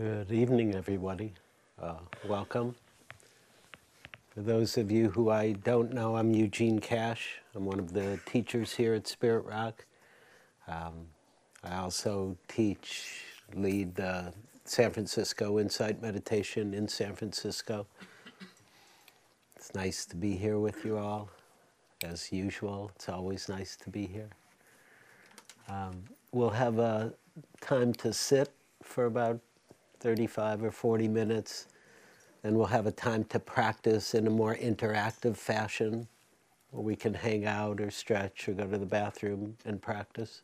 Good evening, everybody. Uh, welcome. For those of you who I don't know, I'm Eugene Cash. I'm one of the teachers here at Spirit Rock. Um, I also teach, lead the San Francisco Insight Meditation in San Francisco. It's nice to be here with you all. As usual, it's always nice to be here. Um, we'll have a time to sit for about 35 or 40 minutes. Then we'll have a time to practice in a more interactive fashion where we can hang out or stretch or go to the bathroom and practice.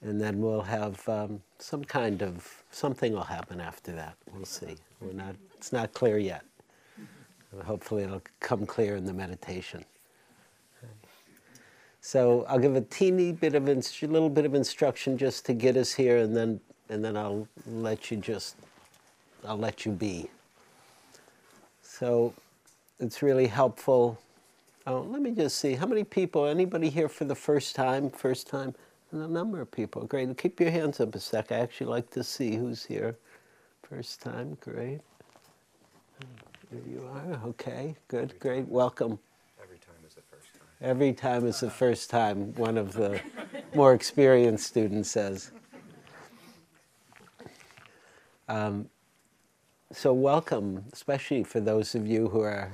And then we'll have um, some kind of, something will happen after that. We'll see. We're not, it's not clear yet. Hopefully it'll come clear in the meditation. So I'll give a teeny bit of, a little bit of instruction just to get us here and then and then I'll let you just, I'll let you be. So it's really helpful. Oh, let me just see, how many people, anybody here for the first time, first time? And a number of people, great. Keep your hands up a sec. I actually like to see who's here. First time, great. Here you are, okay, good, great, welcome. Every time is the first time. Every time is the uh-huh. first time, one of the more experienced students says. Um, so, welcome, especially for those of you who are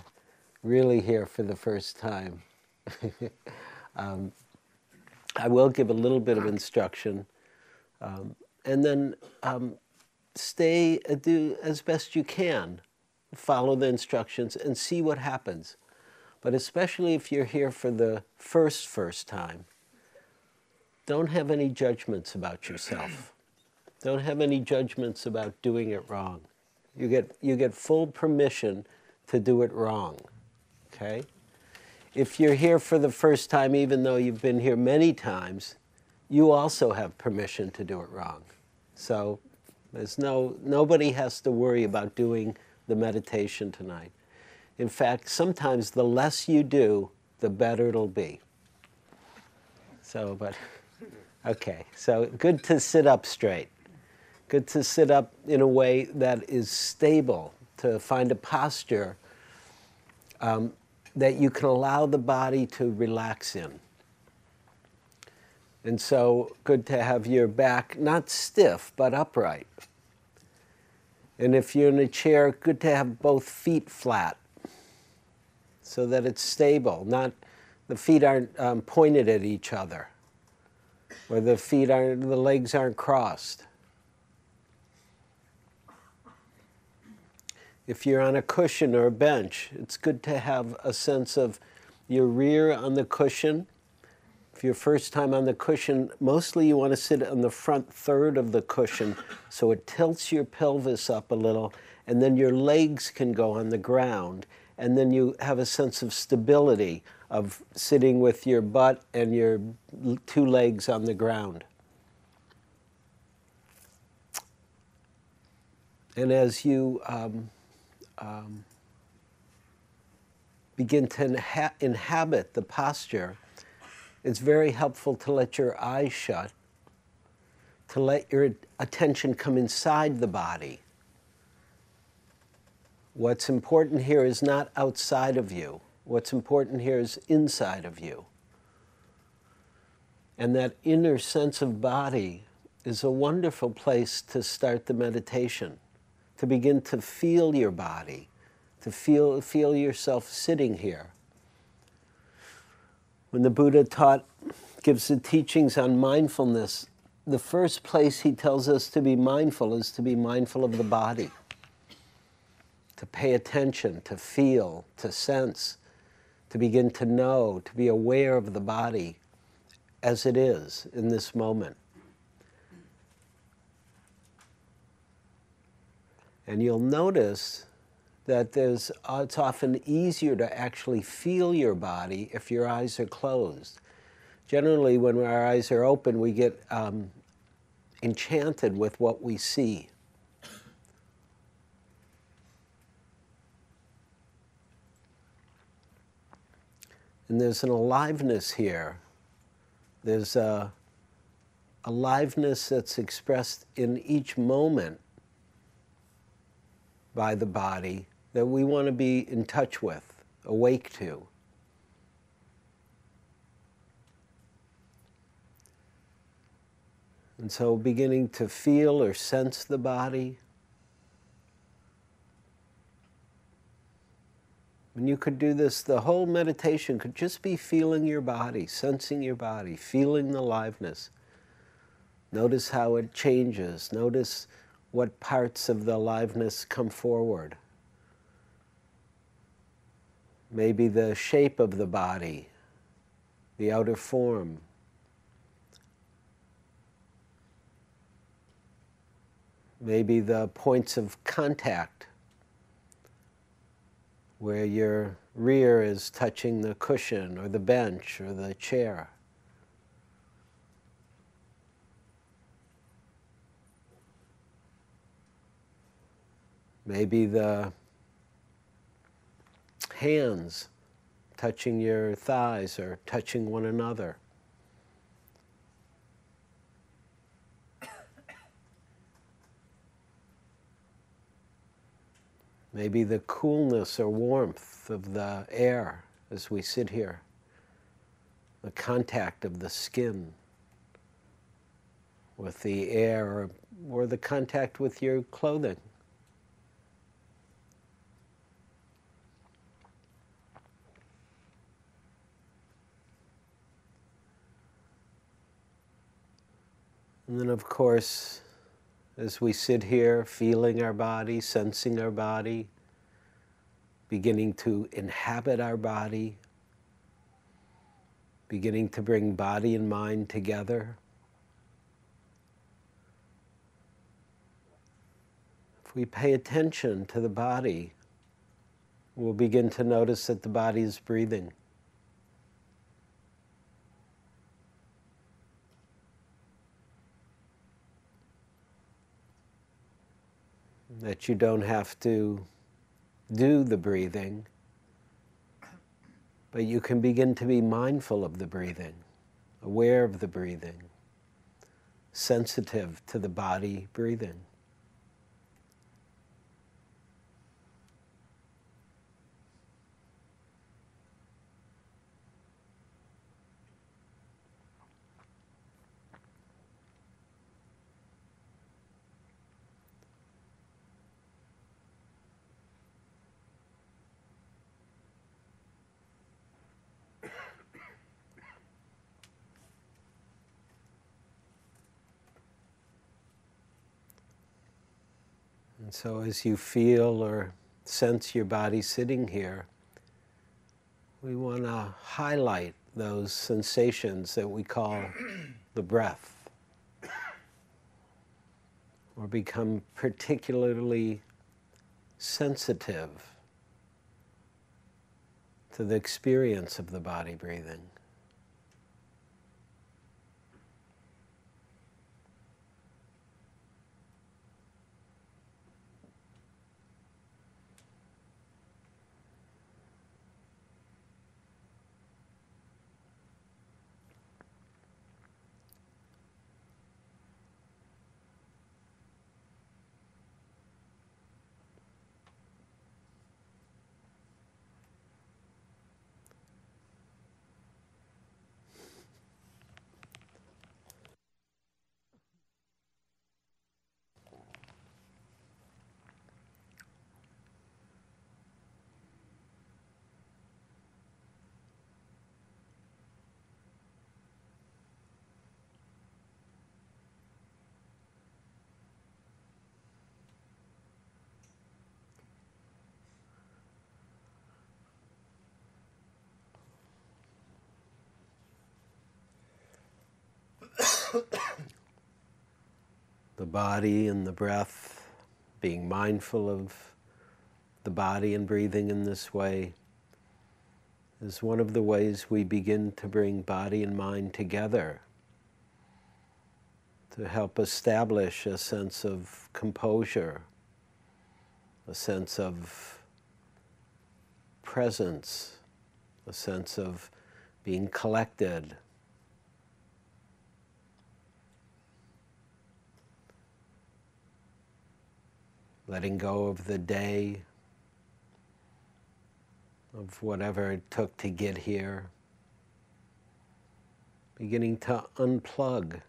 really here for the first time. um, I will give a little bit of instruction, um, and then um, stay, uh, do as best you can, follow the instructions, and see what happens. But especially if you're here for the first, first time, don't have any judgments about yourself. Don't have any judgments about doing it wrong. You get, you get full permission to do it wrong. Okay? If you're here for the first time, even though you've been here many times, you also have permission to do it wrong. So there's no, nobody has to worry about doing the meditation tonight. In fact, sometimes the less you do, the better it'll be. So, but, okay, so good to sit up straight. Good to sit up in a way that is stable, to find a posture um, that you can allow the body to relax in. And so, good to have your back not stiff, but upright. And if you're in a chair, good to have both feet flat so that it's stable, not the feet aren't um, pointed at each other, or the feet aren't, the legs aren't crossed. If you're on a cushion or a bench, it's good to have a sense of your rear on the cushion. If you're first time on the cushion, mostly you want to sit on the front third of the cushion so it tilts your pelvis up a little, and then your legs can go on the ground. And then you have a sense of stability of sitting with your butt and your two legs on the ground. And as you um, um, begin to inha- inhabit the posture, it's very helpful to let your eyes shut, to let your attention come inside the body. What's important here is not outside of you. What's important here is inside of you. And that inner sense of body is a wonderful place to start the meditation to begin to feel your body, to feel, feel yourself sitting here. When the Buddha taught, gives the teachings on mindfulness, the first place he tells us to be mindful is to be mindful of the body, to pay attention, to feel, to sense, to begin to know, to be aware of the body as it is in this moment. And you'll notice that there's, uh, it's often easier to actually feel your body if your eyes are closed. Generally, when our eyes are open, we get um, enchanted with what we see. And there's an aliveness here. There's a, aliveness that's expressed in each moment by the body that we want to be in touch with, awake to. And so beginning to feel or sense the body. And you could do this, the whole meditation could just be feeling your body, sensing your body, feeling the aliveness. Notice how it changes. Notice what parts of the aliveness come forward. Maybe the shape of the body, the outer form. Maybe the points of contact where your rear is touching the cushion or the bench or the chair. Maybe the hands touching your thighs or touching one another. Maybe the coolness or warmth of the air as we sit here, the contact of the skin with the air or, the contact with your clothing. And then, of course, as we sit here feeling our body, sensing our body, beginning to inhabit our body, beginning to bring body and mind together. If we pay attention to the body, we'll begin to notice that the body is breathing. That you don't have to do the breathing, but you can begin to be mindful of the breathing, aware of the breathing, sensitive to the body breathing. So, as you feel or sense your body sitting here, we want to highlight those sensations that we call the breath, or become particularly sensitive to the experience of the body breathing. the body and the breath, being mindful of the body and breathing in this way is one of the ways we begin to bring body and mind together to help establish a sense of composure, a sense of presence, a sense of being collected letting go of the day, of whatever it took to get here, beginning to unplug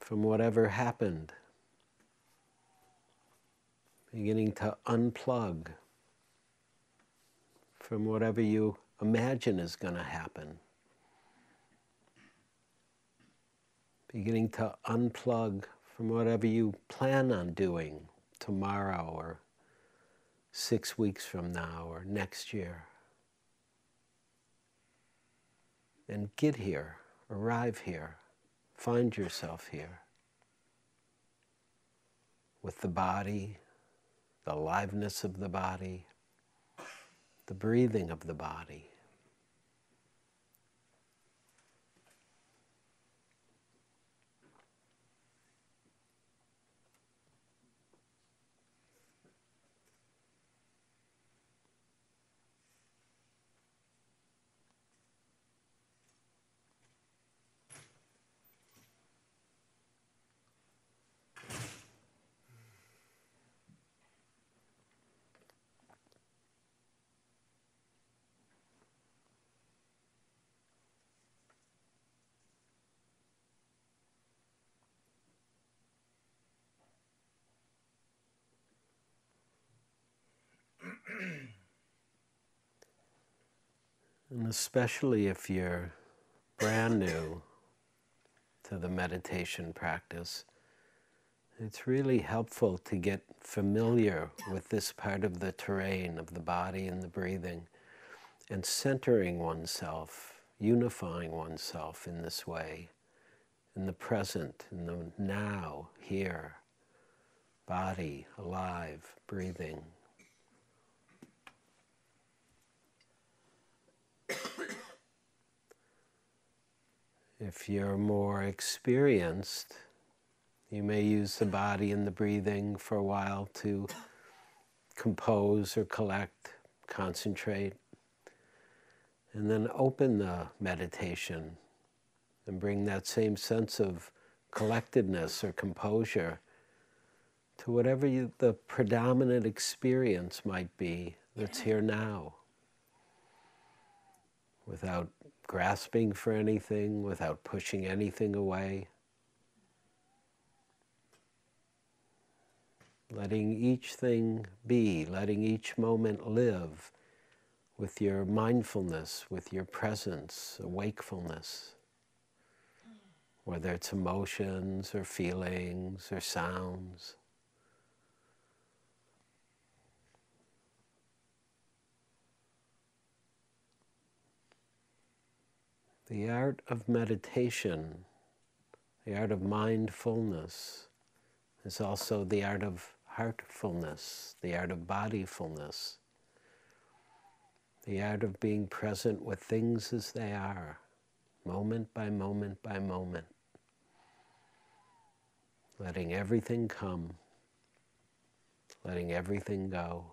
from whatever happened, beginning to unplug from whatever you imagine is going to happen. Beginning to unplug from whatever you plan on doing tomorrow or six weeks from now or next year. And get here, arrive here, find yourself here with the body, the aliveness of the body, the breathing of the body. And especially if you're brand new to the meditation practice, it's really helpful to get familiar with this part of the terrain of the body and the breathing and centering oneself, unifying oneself in this way, in the present, in the now, here, body, alive, breathing. If you're more experienced, you may use the body and the breathing for a while to compose or collect, concentrate, and then open the meditation and bring that same sense of collectedness or composure to whatever you, the predominant experience might be that's here now without grasping for anything, without pushing anything away. Letting each thing be, letting each moment live with your mindfulness, with your presence, wakefulness, whether it's emotions or feelings or sounds. The art of meditation, the art of mindfulness, is also the art of heartfulness, the art of bodyfulness, the art of being present with things as they are, moment by moment by moment, letting everything come, letting everything go.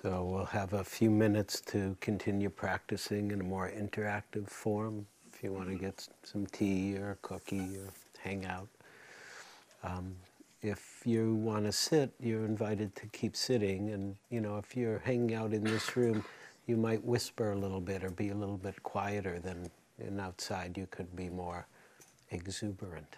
So we'll have a few minutes to continue practicing in a more interactive form. If you want to get some tea or a cookie or hang out. Um, if you want to sit, you're invited to keep sitting. And you know, if you're hanging out in this room, you might whisper a little bit or be a little bit quieter than in outside. You could be more exuberant.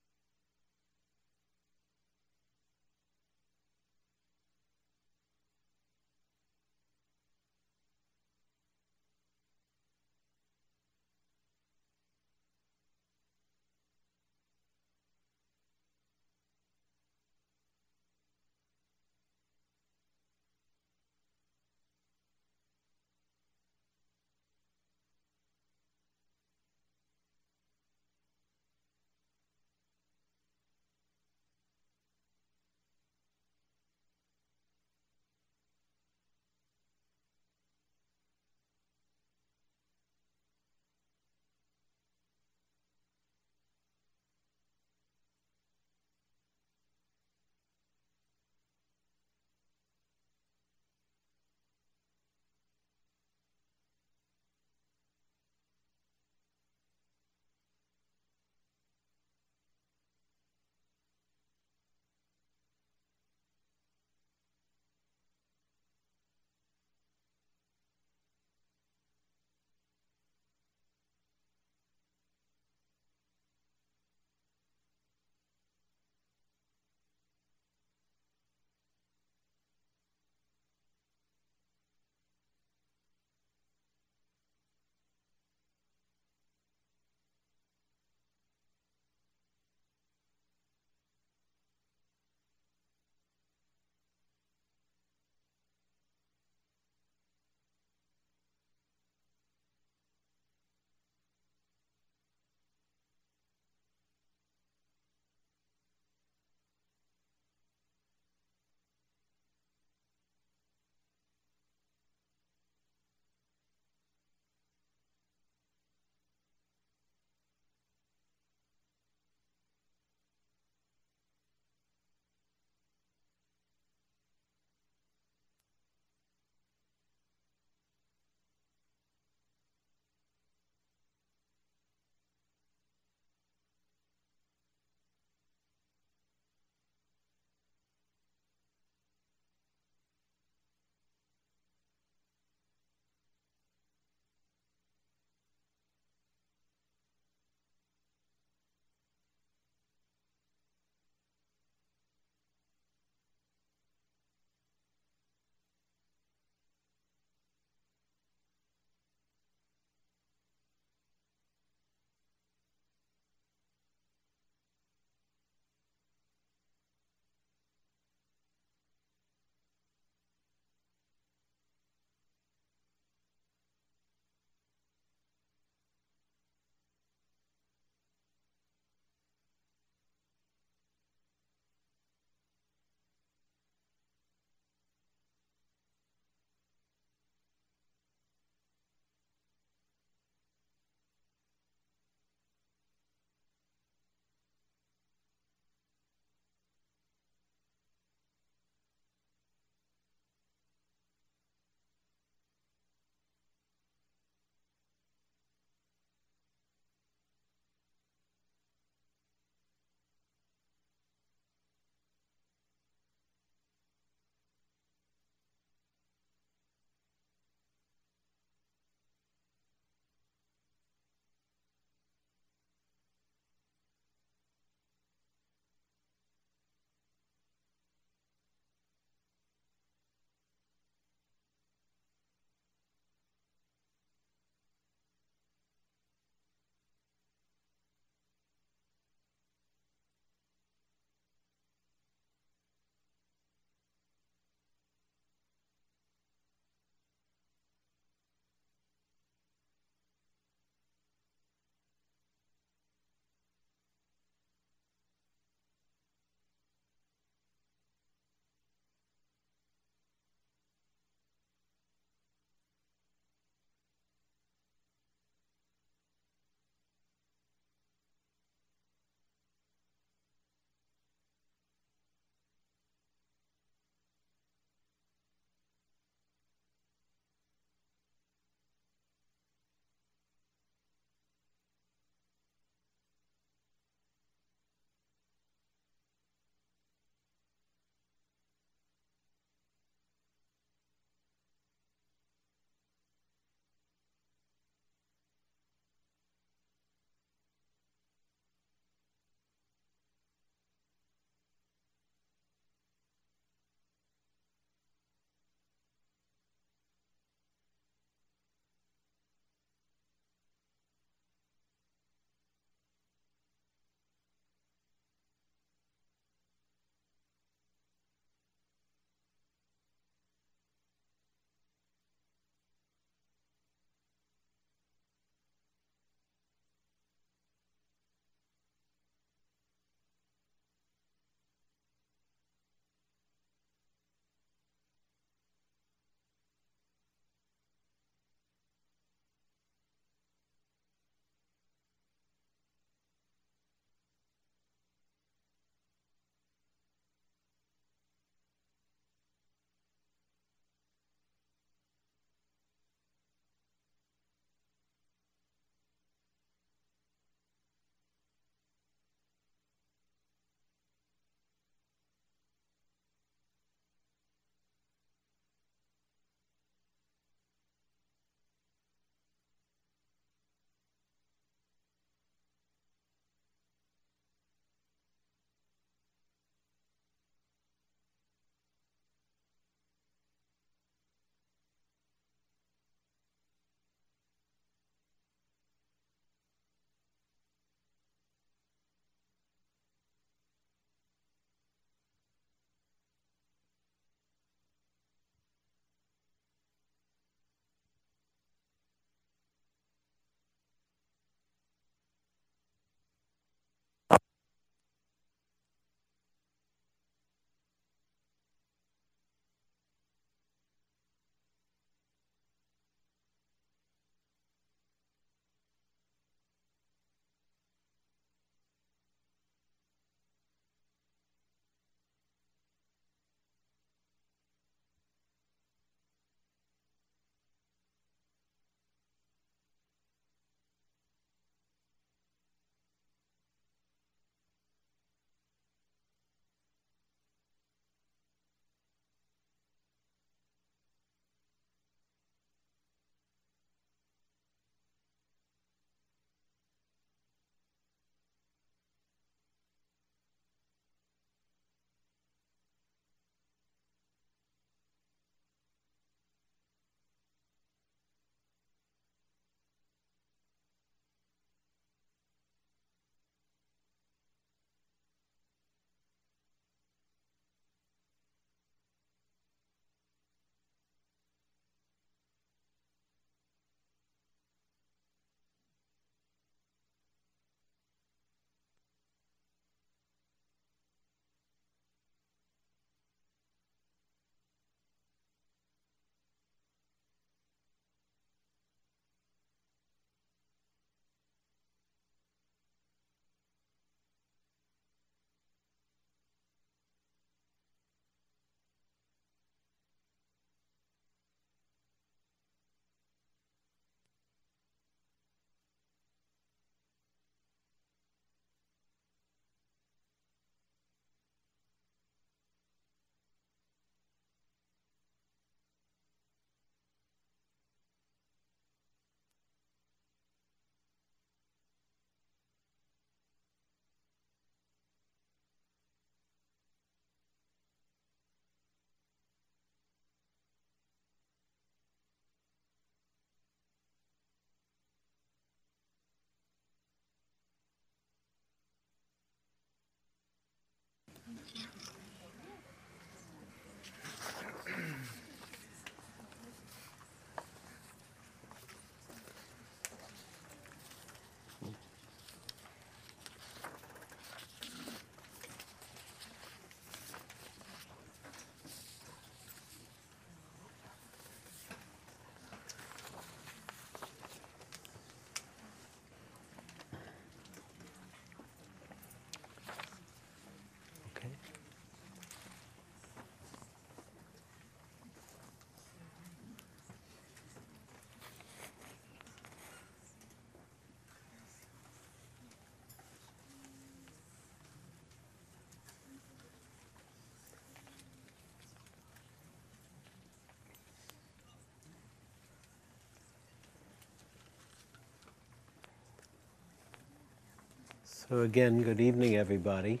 So, again, good evening, everybody.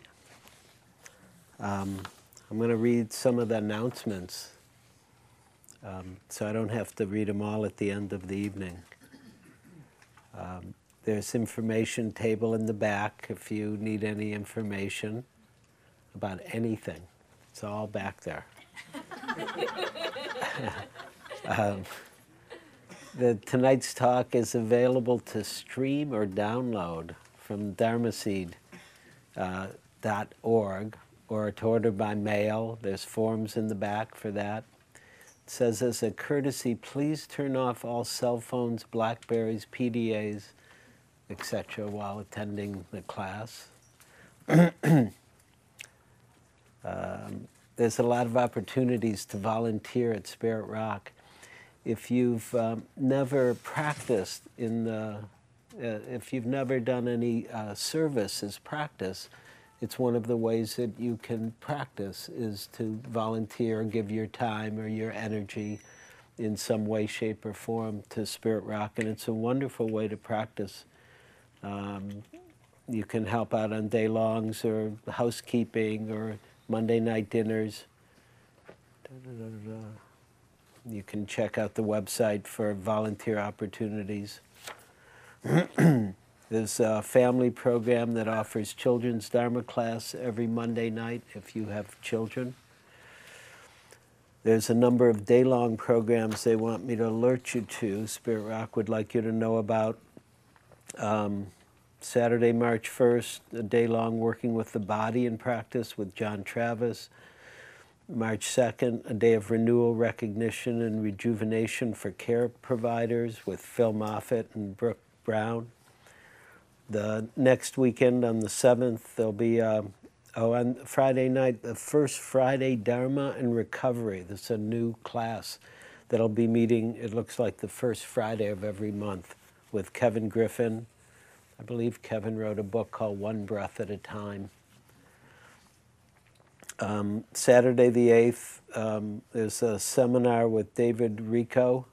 Um, I'm going to read some of the announcements um, so I don't have to read them all at the end of the evening. Um, there's information table in the back if you need any information about anything. It's all back there. um, the, tonight's talk is available to stream or download from dharmaseed.org uh, or to order by mail. There's forms in the back for that. It says, as a courtesy, please turn off all cell phones, Blackberries, PDAs, etc., while attending the class. um, there's a lot of opportunities to volunteer at Spirit Rock. If you've um, never practiced in the, if you've never done any uh, service as practice, it's one of the ways that you can practice is to volunteer, give your time or your energy in some way, shape, or form to Spirit Rock, and it's a wonderful way to practice. Um, you can help out on day longs or housekeeping or Monday night dinners. You can check out the website for volunteer opportunities. There's a family program that offers children's Dharma class every Monday night if you have children. There's a number of day long programs they want me to alert you to. Spirit Rock would like you to know about. Um, Saturday, March 1st, a day long working with the body in practice with John Travis. March 2nd, a day of renewal, recognition, and rejuvenation for care providers with Phil Moffitt and Brooke Brown the next weekend on the 7th, there'll be, uh, oh, on Friday night, the first Friday Dharma and Recovery. This is a new class that'll be meeting, it looks like the first Friday of every month with Kevin Griffin. I believe Kevin wrote a book called One Breath at a Time. Um, Saturday the 8th, um, there's a seminar with David Richo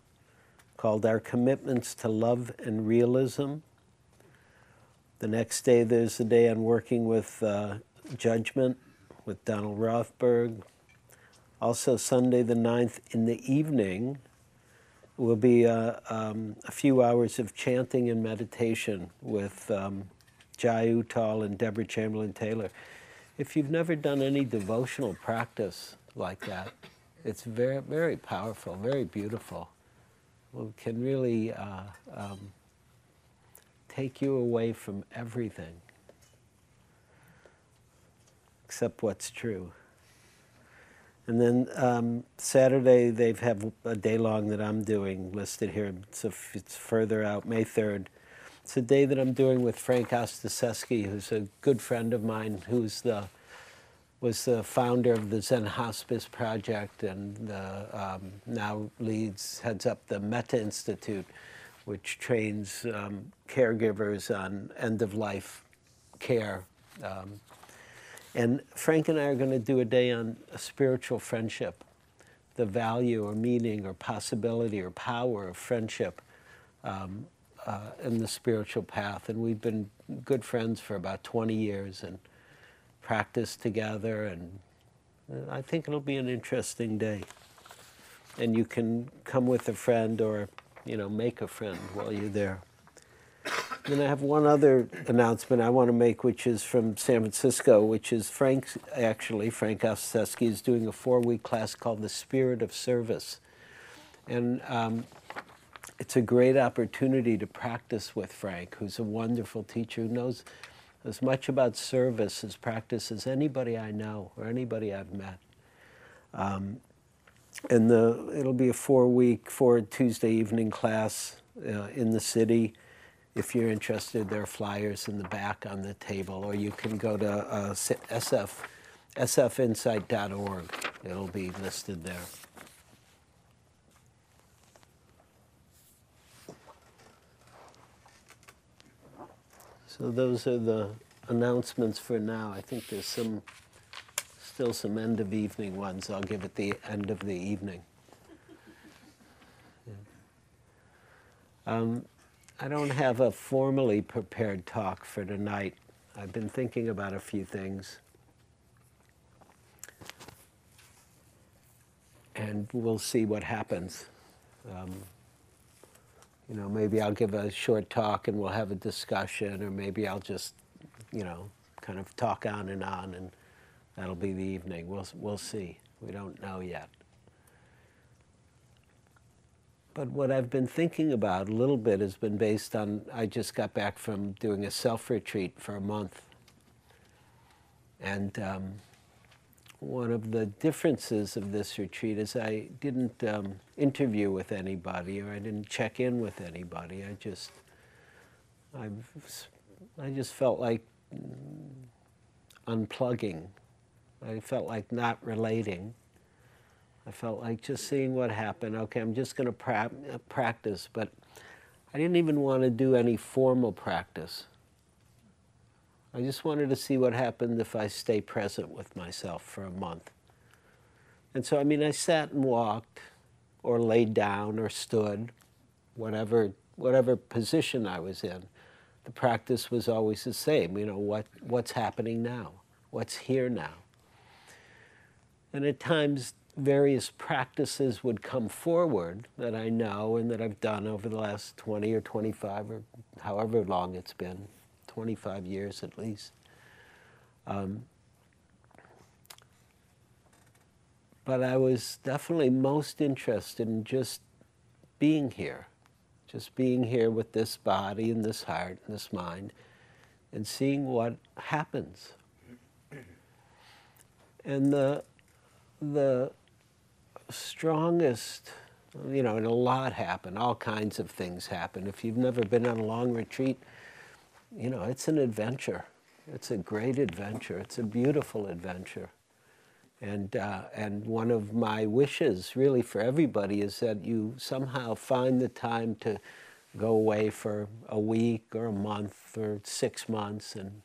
called Our Commitments to Love and Realism. The next day, there's a day on working with uh, judgment with Donald Rothberg. Also, Sunday the 9th in the evening will be uh, um, a few hours of chanting and meditation with um, Jai Uttal and Deborah Chamberlain Taylor. If you've never done any devotional practice like that, it's very, very powerful, very beautiful. Can really uh, um, take you away from everything except what's true. And then um, Saturday, they have a day long that I'm doing listed here. So it's further out, May 3rd. It's a day that I'm doing with Frank Ostaseski, who's a good friend of mine, who's the was the founder of the Zen Hospice Project and um, now leads, heads up the Metta Institute, which trains um, caregivers on end of life care. Um, and Frank and I are going to do a day on a spiritual friendship, the value or meaning or possibility or power of friendship um, uh, in the spiritual path. And we've been good friends for about 20 years and practiced together. And uh, I think it'll be an interesting day. And you can come with a friend or you know, make a friend while you're there. Then I have one other announcement I want to make, which is from San Francisco, which is Frank, actually, Frank Ostaseski is doing a four-week class called The Spirit of Service. And um, it's a great opportunity to practice with Frank, who's a wonderful teacher who knows as much about service as practice as anybody I know or anybody I've met. Um, and the it'll be a four week, four Tuesday evening class uh, in the city. If you're interested, there are flyers in the back on the table, or you can go to uh, SF, sfinsight.org. It'll be listed there. So those are the announcements for now. I think there's some still some end of evening ones. I'll give it the end of the evening. Yeah. Um, I don't have a formally prepared talk for tonight. I've been thinking about a few things. And we'll see what happens. Um, you know, maybe I'll give a short talk and we'll have a discussion, or maybe I'll just, you know, kind of talk on and on, and that'll be the evening. We'll, we'll see. We don't know yet. But what I've been thinking about a little bit has been based on I just got back from doing a self retreat for a month. And um, one of the differences of this retreat is I didn't um, interview with anybody or I didn't check in with anybody. I just, I, I just felt like unplugging. I felt like not relating. I felt like just seeing what happened. Okay, I'm just going to pra- practice, but I didn't even want to do any formal practice. I just wanted to see what happened if I stay present with myself for a month. And so, I mean, I sat and walked, or laid down, or stood, whatever, whatever position I was in. The practice was always the same. You know, what, what's happening now? What's here now? And at times, various practices would come forward that I know and that I've done over the last 20 or 25 or however long it's been, 25 years at least. Um, but I was definitely most interested in just being here, just being here with this body and this heart and this mind and seeing what happens. And the, the strongest, you know, and a lot happen, all kinds of things happen. If you've never been on a long retreat, you know, it's an adventure. It's a great adventure. It's a beautiful adventure. And, uh, and one of my wishes, really, for everybody is that you somehow find the time to go away for a week or a month or six months and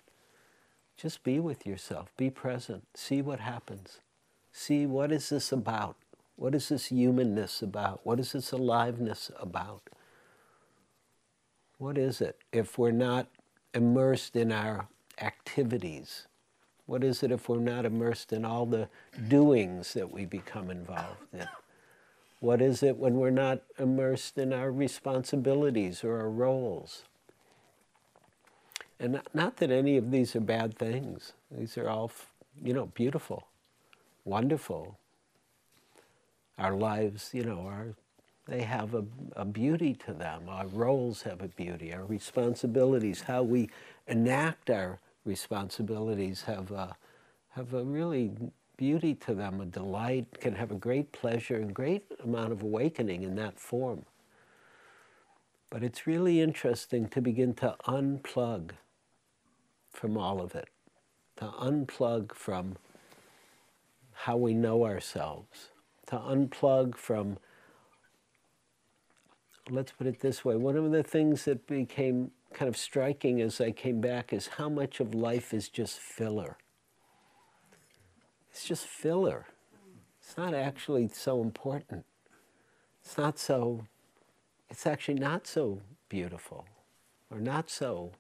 just be with yourself. Be present. See what happens. See what is this about? What is this humanness about? What is this aliveness about? What is it if we're not immersed in our activities? What is it if we're not immersed in all the doings that we become involved in? What is it when we're not immersed in our responsibilities or our roles? And not that any of these are bad things. These are all, you know, beautiful, wonderful, our lives, you know, are, they have a, a beauty to them. Our roles have a beauty. Our responsibilities, how we enact our responsibilities, have a, have a really beauty to them, a delight, can have a great pleasure and great amount of awakening in that form. But it's really interesting to begin to unplug from all of it, to unplug from how we know ourselves to unplug from, let's put it this way, one of the things that became kind of striking as I came back is how much of life is just filler. It's just filler. It's not actually so important. It's not so, it's actually not so beautiful or not so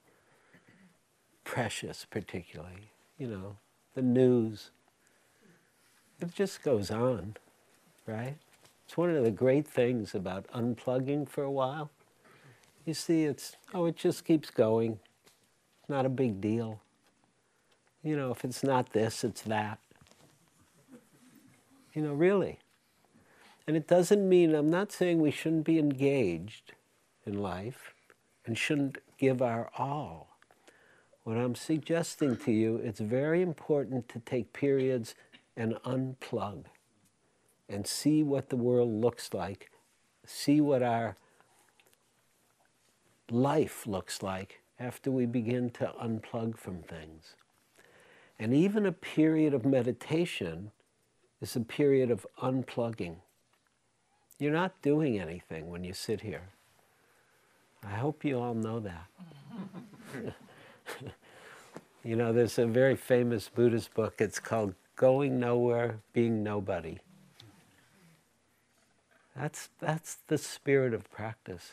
precious, particularly. You know, the news, it just goes on right? It's one of the great things about unplugging for a while. You see, it's, oh, it just keeps going. It's not a big deal. You know, if it's not this, it's that. You know, really. And it doesn't mean, I'm not saying we shouldn't be engaged in life and shouldn't give our all. What I'm suggesting to you, it's very important to take periods and unplug and see what the world looks like, see what our life looks like after we begin to unplug from things. And even a period of meditation is a period of unplugging. You're not doing anything when you sit here. I hope you all know that. you know, there's a very famous Buddhist book. It's called Going Nowhere, Being Nobody. That's, that's the spirit of practice.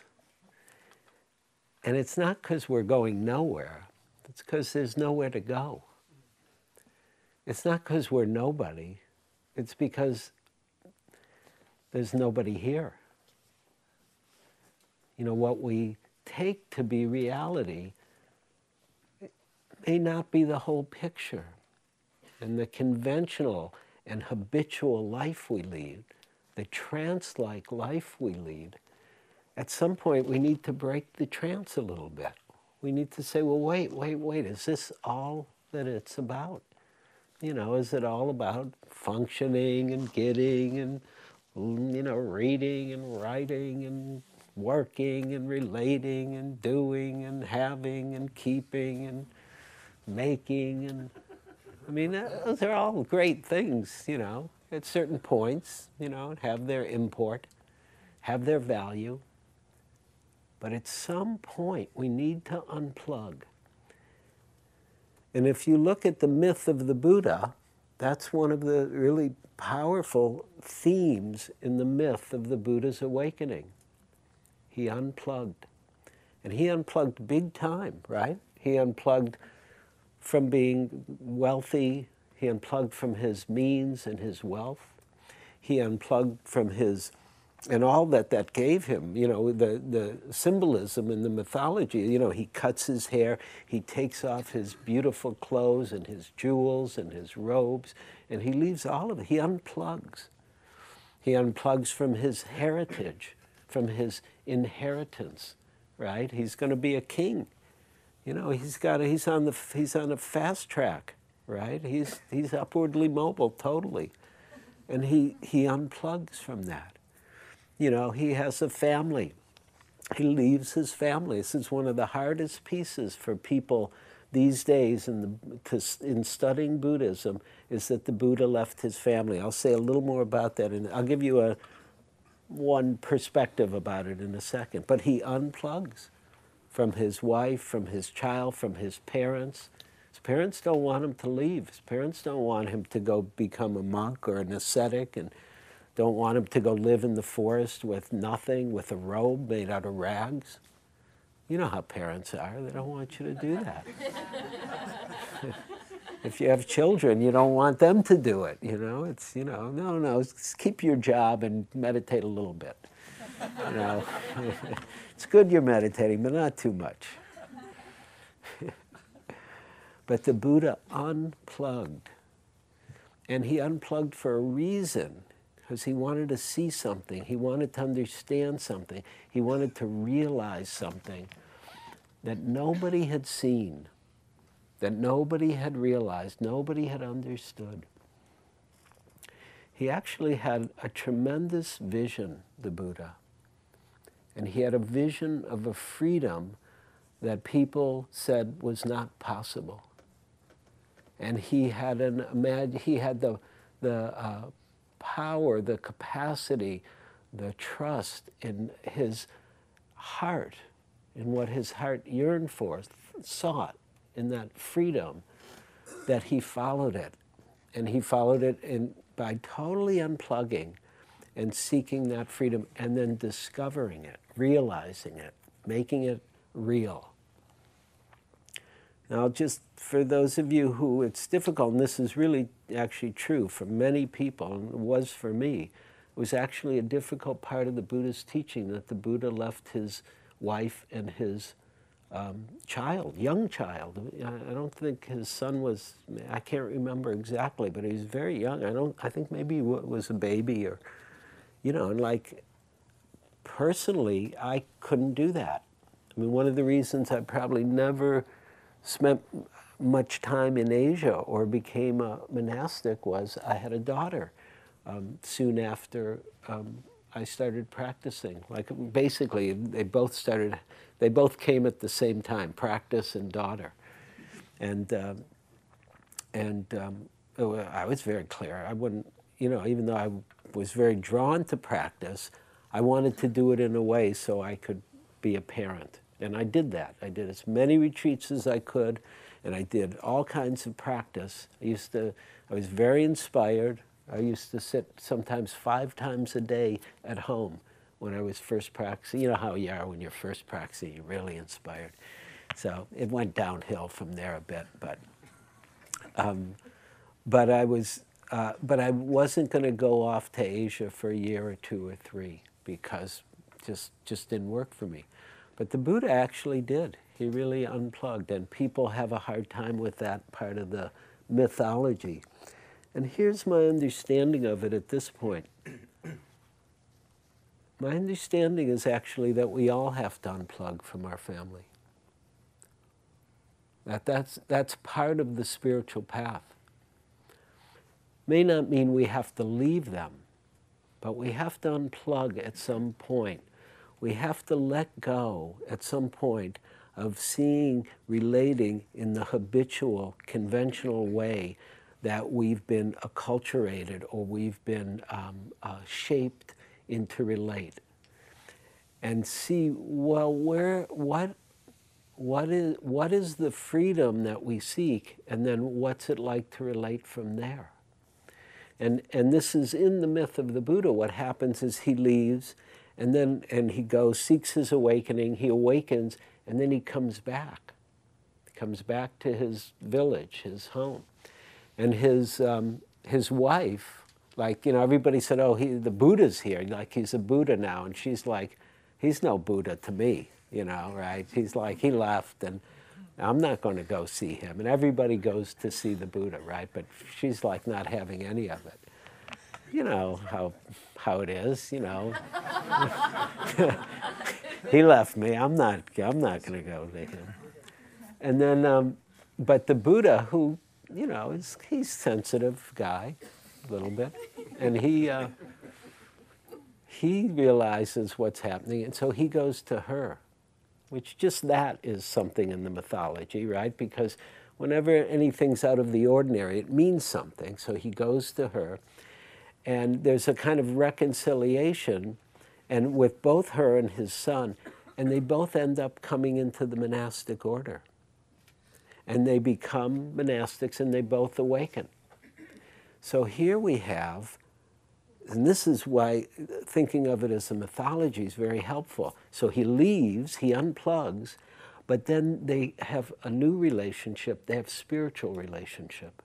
And it's not because we're going nowhere. It's because there's nowhere to go. It's not because we're nobody, it's because there's nobody here. You know, what we take to be reality may not be the whole picture. And the conventional and habitual life we lead, the trance like life we lead, at some point we need to break the trance a little bit. We need to say, well, wait, wait, wait, is this all that it's about? You know, is it all about functioning and getting and, mm, you know, reading and writing and working and relating and doing and having and keeping and making and I mean those are all great things, you know, at certain points, you know, have their import, have their value. But at some point we need to unplug. And if you look at the myth of the Buddha, that's one of the really powerful themes in the myth of the Buddha's awakening. He unplugged. And he unplugged big time, right? He unplugged from being wealthy, he unplugged from his means and his wealth. He unplugged from his, and all that that gave him, you know, the, the symbolism and the mythology. You know, he cuts his hair, he takes off his beautiful clothes and his jewels and his robes, and he leaves all of it. He unplugs. He unplugs from his heritage from his inheritance, right? He's going to be a king. You know, he's got a, he's on the he's on a fast track, right? He's he's upwardly mobile totally. And he he unplugs from that. You know, he has a family. He leaves his family. This is one of the hardest pieces for people these days in, the, to, in studying Buddhism is that the Buddha left his family. I'll say a little more about that, and I'll give you a, one perspective about it in a second. But he unplugs from his wife, from his child, from his parents. His parents don't want him to leave. His parents don't want him to go become a monk or an ascetic and don't want him to go live in the forest with nothing, with a robe made out of rags. You know how parents are. They don't want you to do that. if you have children, you don't want them to do it. You know, it's you know, no, no, keep your job and meditate a little bit. You know, it's good you're meditating, but not too much. But the Buddha unplugged, and he unplugged for a reason. Because he wanted to see something, he wanted to understand something, he wanted to realize something that nobody had seen that nobody had realized, nobody had understood. He actually had a tremendous vision, the Buddha. And he had a vision of a freedom that people said was not possible. And he had, an, he had the, the uh, power, the capacity, the trust in his heart, in what his heart yearned for, sought in that freedom that he followed it. And he followed it in, by totally unplugging and seeking that freedom and then discovering it, realizing it, making it real. Now, just for those of you who it's difficult, and this is really actually true for many people, and it was for me, it was actually a difficult part of the Buddha's teaching that the Buddha left his wife and his um, child, young child. I don't think his son was, I can't remember exactly, but he was very young. I don't, I think maybe he was a baby or, you know, and like, personally, I couldn't do that. I mean, one of the reasons I probably never spent much time in Asia or became a monastic was I had a daughter um, soon after um, I started practicing. Like basically, they both started. They both came at the same time, practice and daughter, and um, and um, I was very clear. I wouldn't, you know, even though I was very drawn to practice, I wanted to do it in a way so I could be a parent, and I did that. I did as many retreats as I could, and I did all kinds of practice. I used to. I was very inspired. I used to sit sometimes five times a day at home when I was first practicing. You know how you are when you're first practicing, you're really inspired. So it went downhill from there a bit, but um, but I was uh, but I wasn't going to go off to Asia for a year or two or three because just just didn't work for me. But the Buddha actually did. He really unplugged, and people have a hard time with that part of the mythology. And here's my understanding of it at this point. My understanding is actually that we all have to unplug from our family. That that's, that's part of the spiritual path. May not mean we have to leave them, but we have to unplug at some point. We have to let go at some point of seeing, relating in the habitual, conventional way that we've been acculturated or we've been um, uh, shaped into relate. And see, well, where, what, what, is, what is the freedom that we seek, and then what's it like to relate from there? And, and this is in the myth of the Buddha. What happens is he leaves, and then and he goes, seeks his awakening, he awakens, and then he comes back. He comes back to his village, his home. And his, um, his wife, like, you know, everybody said, oh, he, the Buddha's here. Like, he's a Buddha now. And she's like, he's no Buddha to me, you know, right? He's like, he left and I'm not going to go see him. And everybody goes to see the Buddha, right? But she's like not having any of it. You know how, how it is, you know. he left me. I'm not, I'm not going to go to him. And then, um, but the Buddha, who, you know, is, he's sensitive guy, a little bit. And he, uh, he realizes what's happening. And so he goes to her which just that is something in the mythology, right? Because whenever anything's out of the ordinary, it means something. So he goes to her, and there's a kind of reconciliation, and with both her and his son, and they both end up coming into the monastic order. And they become monastics and they both awaken. So here we have and this is why thinking of it as a mythology is very helpful. So he leaves, he unplugs, but then they have a new relationship, they have spiritual relationship.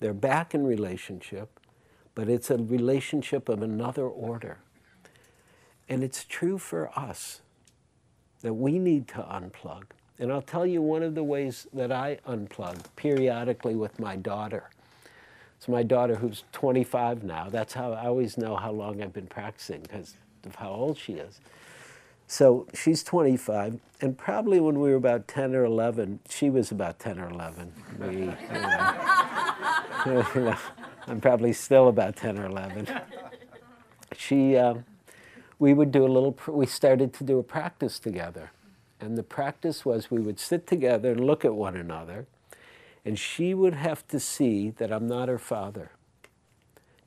They're back in relationship, but it's a relationship of another order. And it's true for us that we need to unplug. And I'll tell you one of the ways that I unplug periodically with my daughter It's my daughter, who's 25 now, that's how I always know how long I've been practicing because of how old she is. So she's 25, and probably when we were about 10 or 11, she was about 10 or 11. We, you know, I'm probably still about 10 or 11. She, uh, we would do a little, we started to do a practice together. And the practice was we would sit together and look at one another and she would have to see that I'm not her father.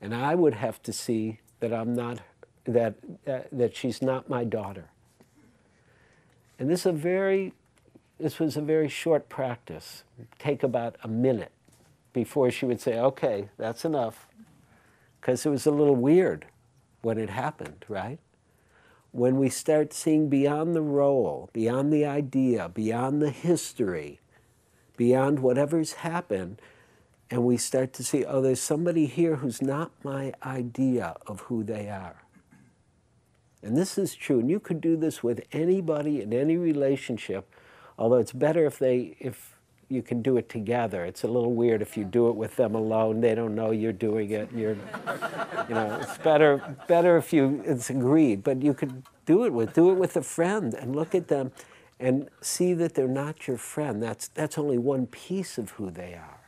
And I would have to see that I'm not, that, uh, that she's not my daughter. And this, a very, this was a very short practice, take about a minute before she would say, okay, that's enough. Because it was a little weird when it happened, right? When we start seeing beyond the role, beyond the idea, beyond the history, beyond whatever's happened, and we start to see, oh, there's somebody here who's not my idea of who they are. And this is true, and you could do this with anybody in any relationship, although it's better if they if you can do it together. It's a little weird if you do it with them alone. They don't know you're doing it. You're, you know, it's better better if you it's agreed. But you could do it with do it with a friend and look at them and see that they're not your friend. That's, that's only one piece of who they are.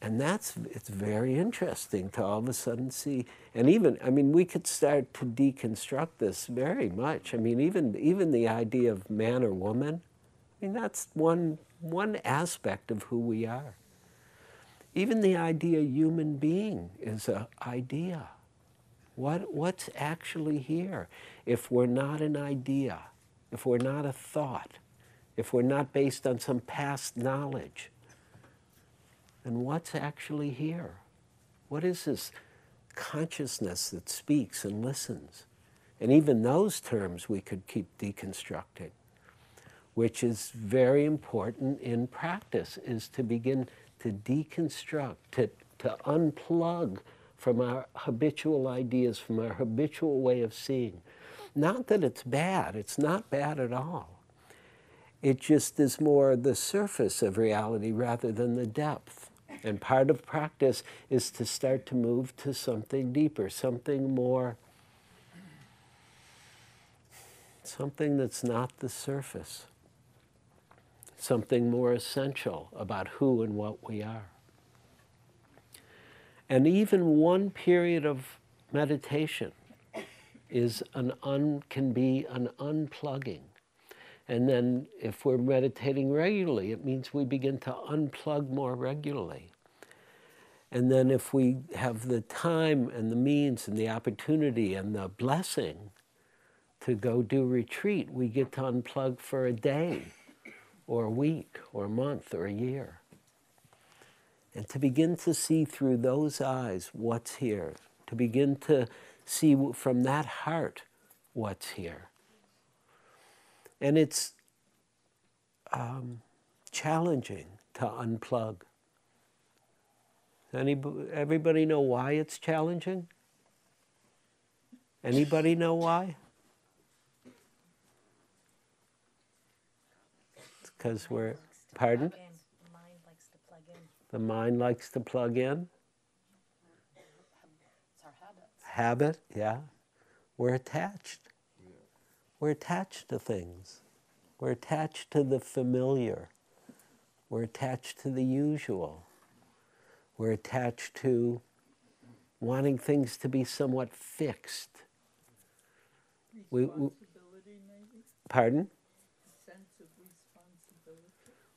And that's, it's very interesting to all of a sudden see, and even, I mean, we could start to deconstruct this very much. I mean, even, even the idea of man or woman, Mean, that's one, one aspect of who we are. Even the idea human being is an idea. What, what's actually here? If we're not an idea, if we're not a thought, if we're not based on some past knowledge, then what's actually here? What is this consciousness that speaks and listens? And even those terms we could keep deconstructing. Which is very important in practice, is to begin to deconstruct, to, to unplug from our habitual ideas, from our habitual way of seeing. Not that it's bad, it's not bad at all. It just is more the surface of reality rather than the depth. And part of practice is to start to move to something deeper, something more, something that's not the surface, something more essential about who and what we are. And even one period of meditation is an un, can be an unplugging. And then if we're meditating regularly, it means we begin to unplug more regularly. And then if we have the time and the means and the opportunity and the blessing to go do retreat, we get to unplug for a day or a week or a month or a year. And to begin to see through those eyes what's here, to begin to see from that heart what's here. And it's um, challenging to unplug. Anybody, everybody know why it's challenging? Anybody know why? Because we're, pardon? The mind likes to plug in. It's our habits. Habit, yeah. We're attached. We're attached to things. We're attached to the familiar. We're attached to the usual. We're attached to wanting things to be somewhat fixed. We, we, pardon?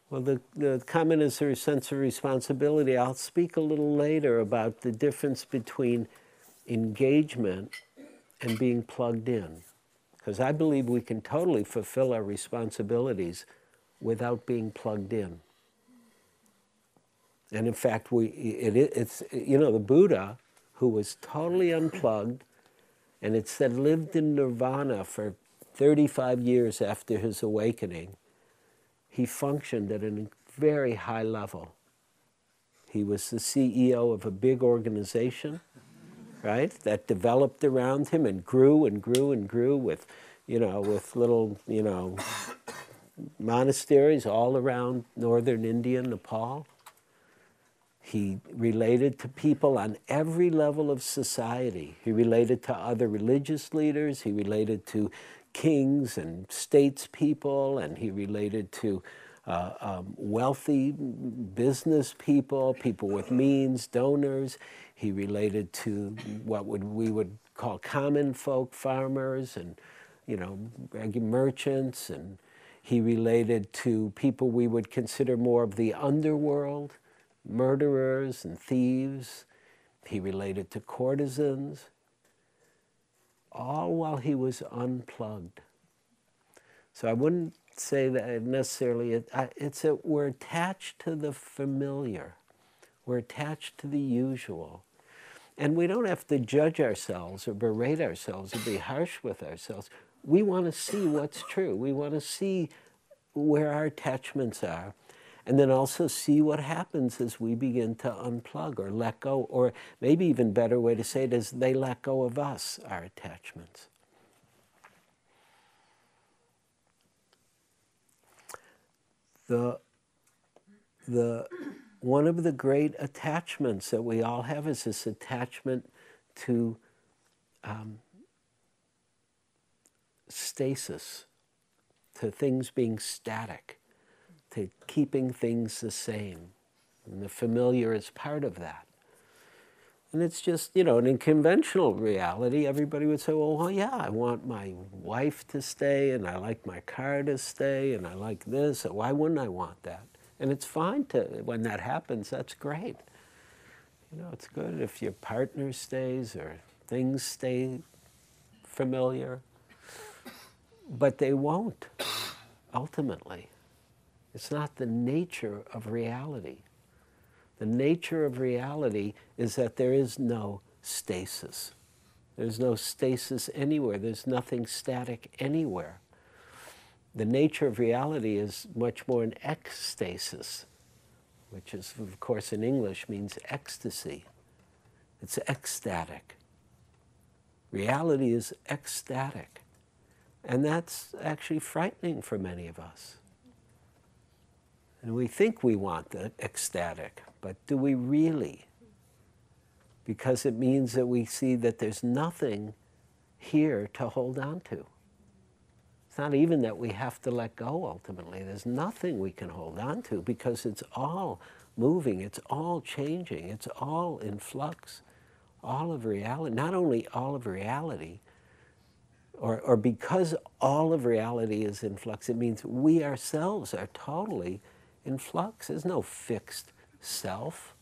Well, the, the comment is her sense of responsibility. I'll speak a little later about the difference between engagement and being plugged in. Because I believe we can totally fulfill our responsibilities without being plugged in. And in fact, we, it, it's, you know, the Buddha, who was totally unplugged, and it said lived in nirvana for 35 years after his awakening he functioned at a very high level. He was the CEO of a big organization, right, that developed around him and grew and grew and grew with, you know, with little, you know, monasteries all around northern India, Nepal. He related to people on every level of society. He related to other religious leaders. He related to kings and statespeople, and he related to uh, um, wealthy business people, people with means, donors. He related to what would, we would call common folk, farmers, and you know, merchants, and he related to people we would consider more of the underworld, murderers and thieves. He related to courtesans all while he was unplugged. So I wouldn't say that necessarily, it, it's that we're attached to the familiar, we're attached to the usual. And we don't have to judge ourselves or berate ourselves or be harsh with ourselves. We want to see what's true. We want to see where our attachments are and then also see what happens as we begin to unplug or let go, or maybe even better way to say it is they let go of us, our attachments. The, the, one of the great attachments that we all have is this attachment to um, stasis, to things being static to keeping things the same. And the familiar is part of that. And it's just, you know, and in conventional reality, everybody would say, well, well, yeah, I want my wife to stay, and I like my car to stay, and I like this. Why wouldn't I want that? And it's fine to, when that happens, that's great. You know, it's good if your partner stays or things stay familiar. But they won't, ultimately. It's not the nature of reality. The nature of reality is that there is no stasis. There's no stasis anywhere. There's nothing static anywhere. the nature of reality is much more an ecstasis, which is, of course, in English means ecstasy. It's ecstatic. Reality is ecstatic. And that's actually frightening for many of us. And we think we want the ecstatic, but do we really? Because it means that we see that there's nothing here to hold on to. It's not even that we have to let go ultimately. There's nothing we can hold on to because it's all moving, it's all changing, it's all in flux. All of reality, not only all of reality, or, or because all of reality is in flux, it means we ourselves are totally in flux. There's no fixed self.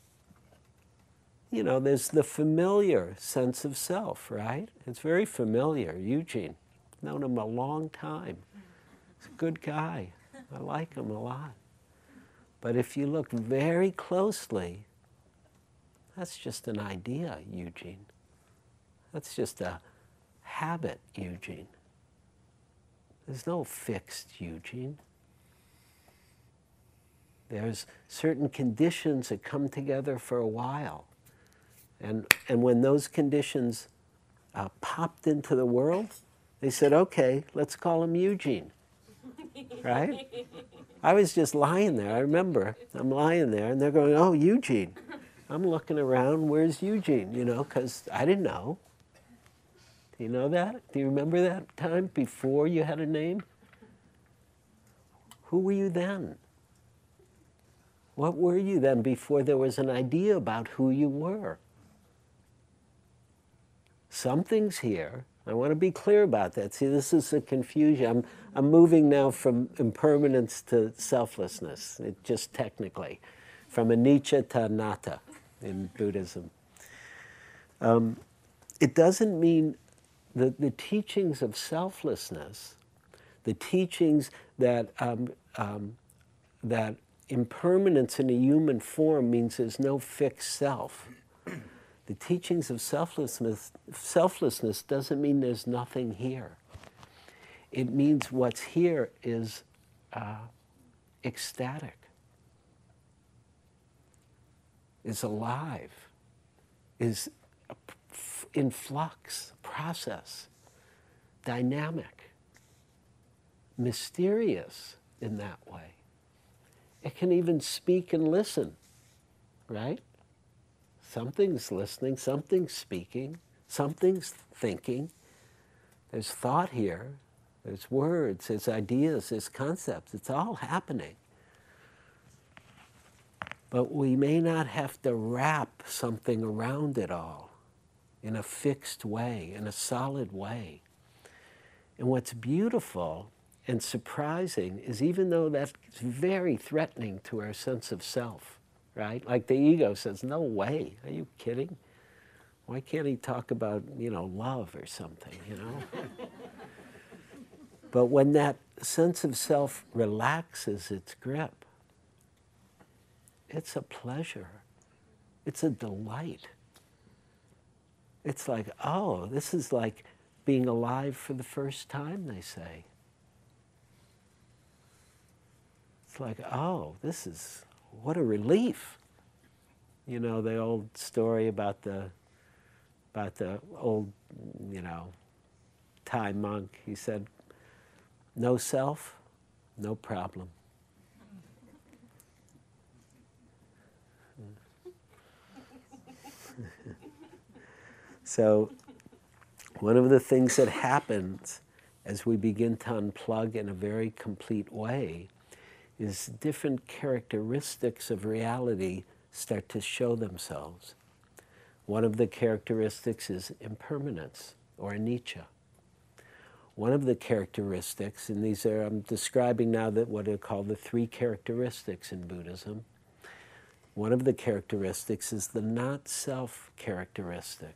You know, there's the familiar sense of self, right? It's very familiar. Eugene, known him a long time. He's a good guy. I like him a lot. But if you look very closely, that's just an idea, Eugene. That's just a habit, Eugene. There's no fixed Eugene. There's certain conditions that come together for a while. And, and when those conditions uh, popped into the world, they said, okay, let's call him Eugene. Right? I was just lying there. I remember I'm lying there, and they're going, oh, Eugene. I'm looking around, where's Eugene? You know, because I didn't know. Do you know that? Do you remember that time before you had a name? Who were you then? What were you then before there was an idea about who you were? Something's here. I want to be clear about that. See, this is the confusion. I'm, I'm moving now from impermanence to selflessness, it, just technically, from anicca to anatta in Buddhism. Um, it doesn't mean that the teachings of selflessness, the teachings that, um, um, that impermanence in a human form means there's no fixed self. The teachings of selflessness, selflessness doesn't mean there's nothing here. It means what's here is uh, ecstatic, is alive, is in flux, process, dynamic, mysterious in that way. It can even speak and listen, right? Something's listening, something's speaking, something's thinking. There's thought here, there's words, there's ideas, there's concepts. It's all happening. But we may not have to wrap something around it all in a fixed way, in a solid way. And what's beautiful and surprising is even though that's very threatening to our sense of self, right? Like the ego says, no way, are you kidding? Why can't he talk about, you know, love or something, you know? but when that sense of self relaxes its grip, it's a pleasure. It's a delight. It's like, oh, this is like being alive for the first time, they say. It's like, oh, this is, what a relief. You know, the old story about the, about the old, you know, Thai monk. He said, no self, no problem. so, one of the things that happens as we begin to unplug in a very complete way is different characteristics of reality start to show themselves. One of the characteristics is impermanence or anicca. One of the characteristics, and these are, I'm describing now that what are called the three characteristics in Buddhism. One of the characteristics is the not self characteristic.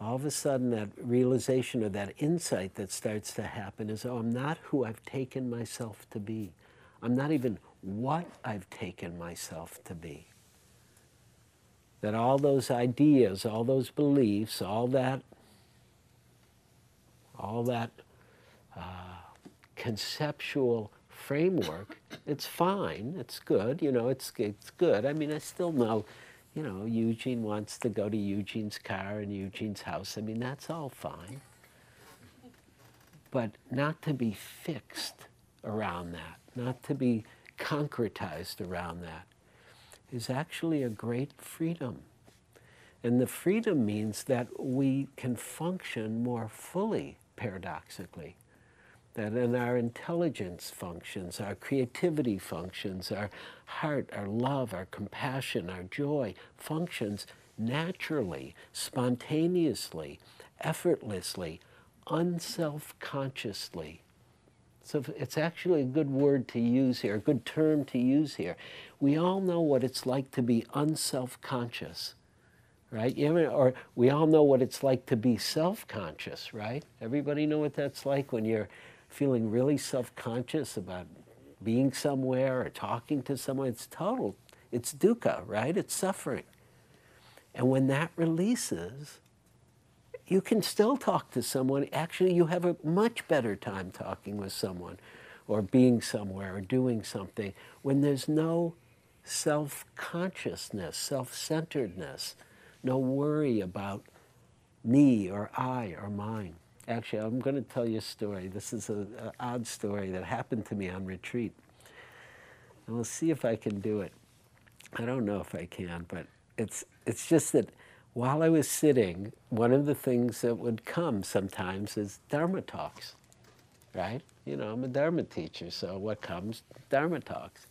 All of a sudden, that realization or that insight that starts to happen is oh, I'm not who I've taken myself to be. I'm not even what I've taken myself to be. That all those ideas, all those beliefs, all that, all that uh, conceptual framework, it's fine, it's good, you know, it's, it's good. I mean, I still know, you know, Eugene wants to go to Eugene's car and Eugene's house. I mean, that's all fine. But not to be fixed around that, not to be concretized around that, is actually a great freedom. And the freedom means that we can function more fully, paradoxically. That in our intelligence functions, our creativity functions, our heart, our love, our compassion, our joy functions naturally, spontaneously, effortlessly, unself consciously. So it's actually a good word to use here, a good term to use here. We all know what it's like to be unself conscious right? Or we all know what it's like to be self-conscious, right? Everybody know what that's like when you're feeling really self-conscious about being somewhere or talking to someone. It's total, it's dukkha, right? It's suffering. And when that releases, you can still talk to someone. Actually, you have a much better time talking with someone or being somewhere or doing something when there's no self consciousness, self centeredness, no worry about me or I or mine. Actually, I'm going to tell you a story. This is an odd story that happened to me on retreat. And we'll see if I can do it. I don't know if I can, but it's, it's just that while I was sitting, one of the things that would come sometimes is Dharma talks, right? You know, I'm a Dharma teacher, so what comes? Dharma talks.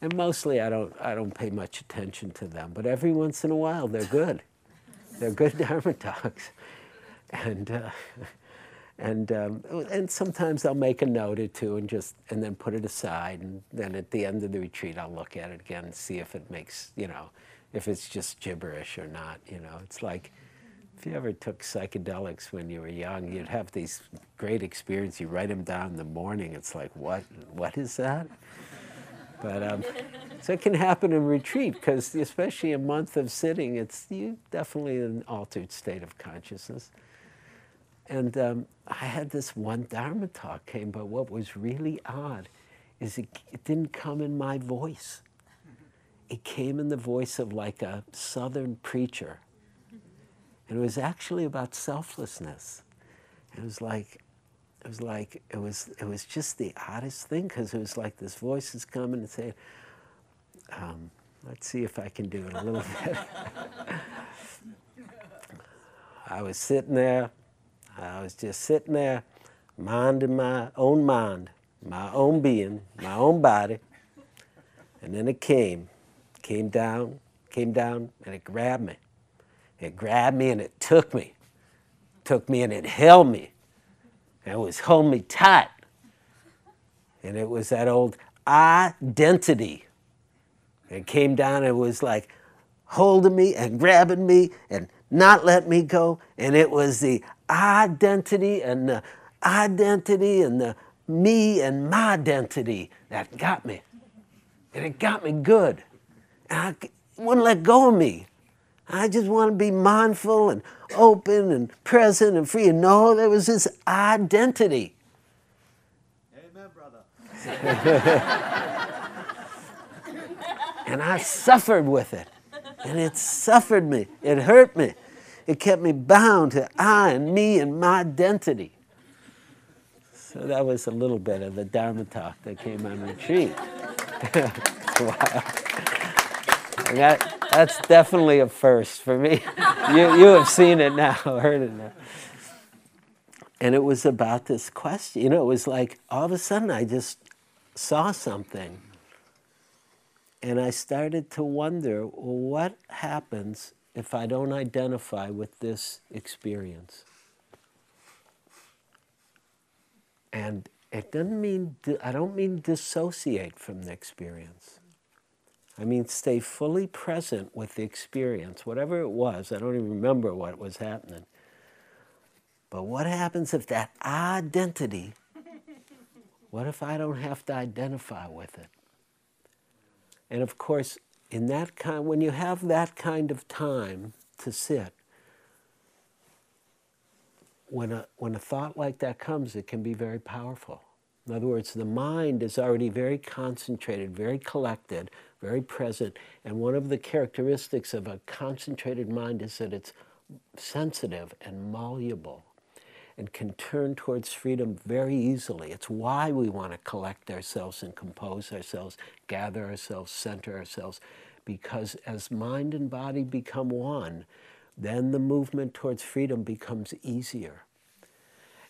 And mostly I don't, I don't pay much attention to them, but every once in a while they're good. they're good Dharma talks. And, uh, and, um, and sometimes I'll make a note or two and just, and then put it aside. And then at the end of the retreat, I'll look at it again and see if it makes, you know, if it's just gibberish or not, you know. It's like, if you ever took psychedelics when you were young, you'd have these great experiences. You write them down in the morning. It's like, what? What is that? But um, so it can happen in retreat because, especially a month of sitting, it's you definitely an altered state of consciousness. And um, I had this one Dharma talk came, but what was really odd is it, it didn't come in my voice. It came in the voice of like a southern preacher. And it was actually about selflessness. It was like, it was like it was it was just the oddest thing because it was like this voice is coming and saying, um, "Let's see if I can do it a little bit." I was sitting there. I was just sitting there, minding my own mind, my own being, my own body, and then it came, came down, came down, and it grabbed me. It grabbed me and it took me, took me and it held me and it was holding me tight. And it was that old identity. It came down and it was like holding me and grabbing me and not letting me go. And it was the identity and the identity and the me and my identity that got me. And it got me good. I wouldn't let go of me. I just want to be mindful and open and present and free. And no, there was this identity. Amen, brother. and I suffered with it. And it suffered me. It hurt me. It kept me bound to I and me and my identity. So that was a little bit of the Dharma talk that came on retreat. wow. That, that's definitely a first for me. you, you have seen it now, heard it now. And it was about this question. You know, it was like all of a sudden I just saw something. And I started to wonder well, what happens if I don't identify with this experience? And it doesn't mean, I don't mean dissociate from the experience. I mean, stay fully present with the experience, whatever it was. I don't even remember what was happening. But what happens if that identity, what if I don't have to identify with it? And of course, in that kind, when you have that kind of time to sit, when a, when a thought like that comes, it can be very powerful. In other words, the mind is already very concentrated, very collected, very present. And one of the characteristics of a concentrated mind is that it's sensitive and malleable and can turn towards freedom very easily. It's why we want to collect ourselves and compose ourselves, gather ourselves, center ourselves, because as mind and body become one, then the movement towards freedom becomes easier.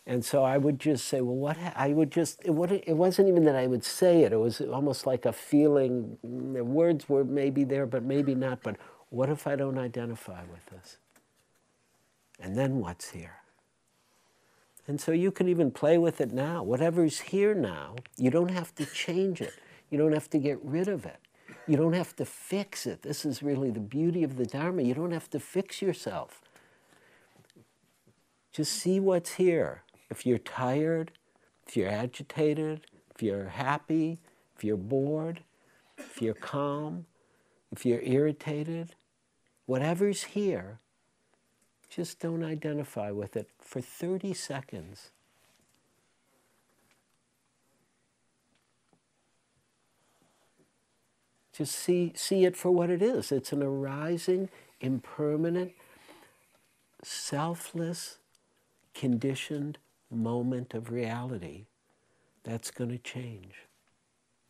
And so I would just say, well, what I would just, it, it wasn't even that I would say it, it was almost like a feeling. The words were maybe there, but maybe not. But what if I don't identify with this? And then what's here? And so you can even play with it now. Whatever's here now, you don't have to change it. You don't have to get rid of it. You don't have to fix it. This is really the beauty of the Dharma. You don't have to fix yourself. Just see what's here. If you're tired, if you're agitated, if you're happy, if you're bored, if you're calm, if you're irritated, whatever's here, just don't identify with it for 30 seconds. Just see, see it for what it is. It's an arising, impermanent, selfless, conditioned moment of reality that's going to change.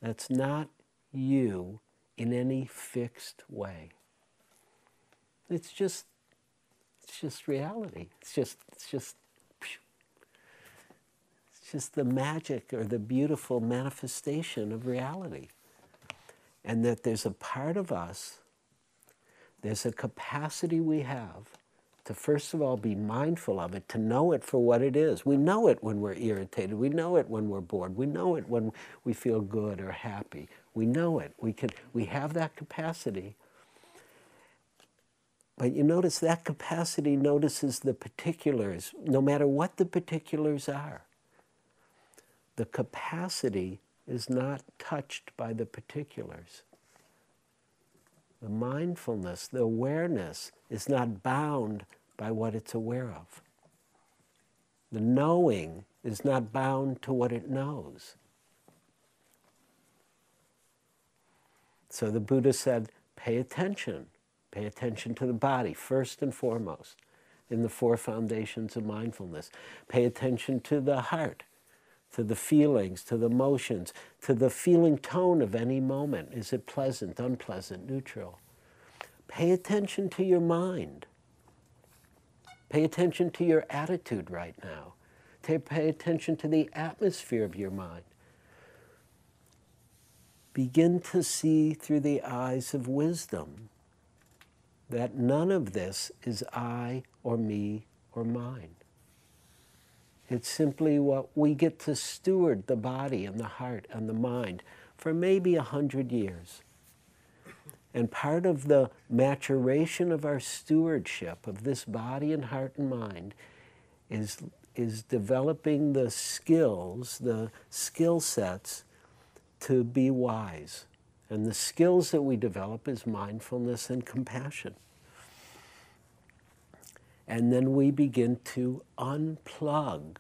That's not you in any fixed way. It's just it's just reality. It's just it's just it's just the magic or the beautiful manifestation of reality. And that there's a part of us, there's a capacity we have to first of all be mindful of it, to know it for what it is. We know it when we're irritated. We know it when we're bored. We know it when we feel good or happy. We know it. We can we have that capacity. But you notice that capacity notices the particulars, no matter what the particulars are. The capacity is not touched by the particulars. The mindfulness, the awareness is not bound by what it's aware of. The knowing is not bound to what it knows. So the Buddha said, pay attention. Pay attention to the body first and foremost in the four foundations of mindfulness. Pay attention to the heart, to the feelings, to the emotions, to the feeling tone of any moment. Is it pleasant, unpleasant, neutral? Pay attention to your mind. Pay attention to your attitude right now. Pay attention to the atmosphere of your mind. Begin to see through the eyes of wisdom that none of this is I or me or mine. It's simply what we get to steward the body and the heart and the mind for maybe a hundred years. And part of the maturation of our stewardship of this body and heart and mind is, is developing the skills, the skill sets to be wise. And the skills that we develop is mindfulness and compassion. And then we begin to unplug,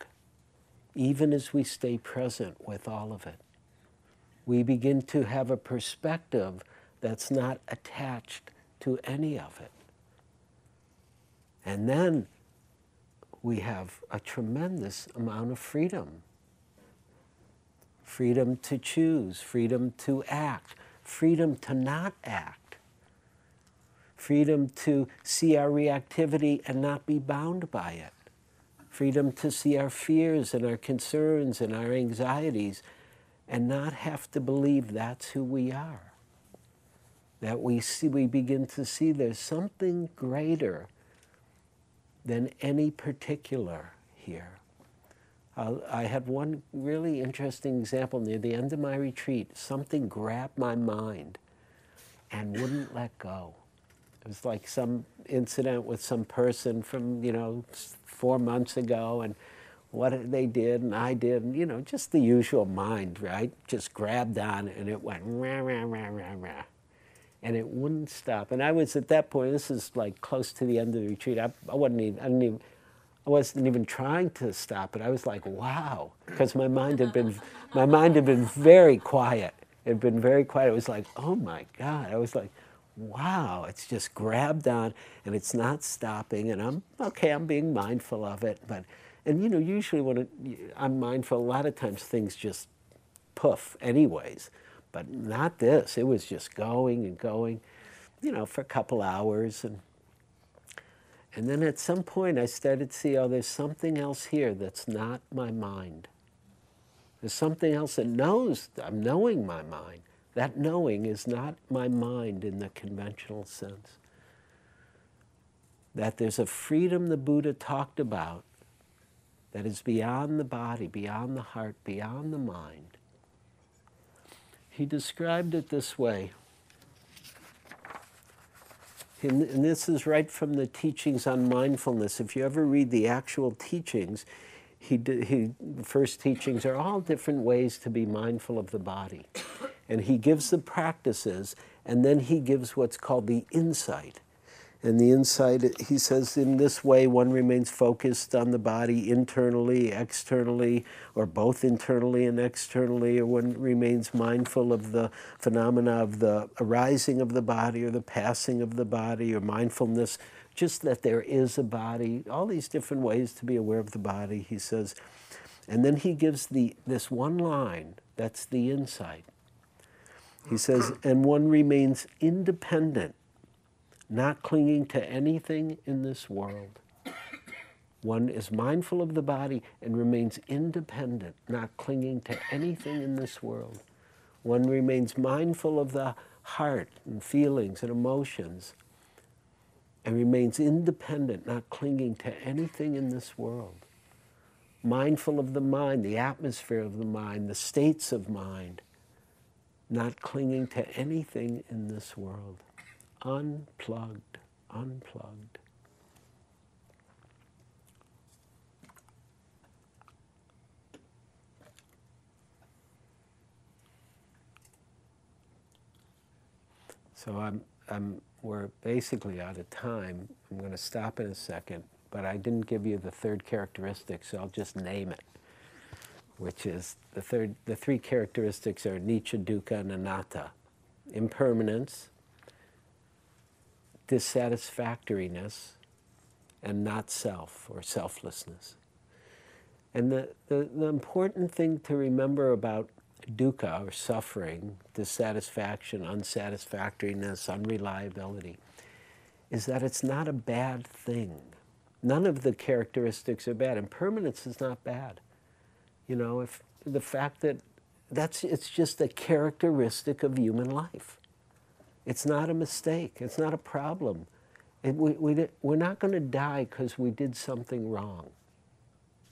even as we stay present with all of it. We begin to have a perspective that's not attached to any of it. And then we have a tremendous amount of freedom freedom to choose, freedom to act, freedom to not act, freedom to see our reactivity and not be bound by it, freedom to see our fears and our concerns and our anxieties and not have to believe that's who we are that we see, we begin to see there's something greater than any particular here. Uh, I had one really interesting example near the end of my retreat. Something grabbed my mind and wouldn't let go. It was like some incident with some person from, you know, four months ago and what they did and I did, and, you know, just the usual mind, right? Just grabbed on and it went rah, rah, rah, rah, rah and it wouldn't stop. And I was at that point, this is like close to the end of the retreat. I, I wasn't even, I didn't even, I wasn't even trying to stop it. I was like, wow, because my mind had been, my mind had been very quiet. It had been very quiet. It was like, oh my God. I was like, wow, it's just grabbed on and it's not stopping. And I'm, okay, I'm being mindful of it. But, and you know, usually when it, I'm mindful, a lot of times things just poof anyways. But not this. It was just going and going, you know, for a couple hours. And and then at some point, I started to see, oh, there's something else here that's not my mind. There's something else that knows, I'm knowing my mind. That knowing is not my mind in the conventional sense. That there's a freedom the Buddha talked about that is beyond the body, beyond the heart, beyond the mind. He described it this way and, this is right from the teachings on mindfulness. If you ever read the actual teachings, he, he first teachings are all different ways to be mindful of the body. And he gives the practices, and then he gives what's called the insight. And the insight, he says, in this way, one remains focused on the body internally, externally, or both internally and externally, or one remains mindful of the phenomena of the arising of the body or the passing of the body, or mindfulness, just that there is a body, all these different ways to be aware of the body, he says. And then he gives the, this one line that's the insight. He says, and one remains independent not clinging to anything in this world. One is mindful of the body and remains independent, not clinging to anything in this world. One remains mindful of the heart and feelings and emotions and remains independent, not clinging to anything in this world. Mindful of the mind, the atmosphere of the mind, the states of mind, not clinging to anything in this world unplugged, unplugged. So I'm, I'm, we're basically out of time. I'm going to stop in a second, but I didn't give you the third characteristic, so I'll just name it, which is the third, the three characteristics are anicca, dukkha, and anatta. Impermanence, dissatisfactoriness and not self or selflessness. And the, the, the, important thing to remember about dukkha or suffering, dissatisfaction, unsatisfactoriness, unreliability, is that it's not a bad thing. None of the characteristics are bad. Impermanence is not bad. You know, if the fact that that's it's just a characteristic of human life. It's not a mistake. It's not a problem. We, we, we're not going to die because we did something wrong,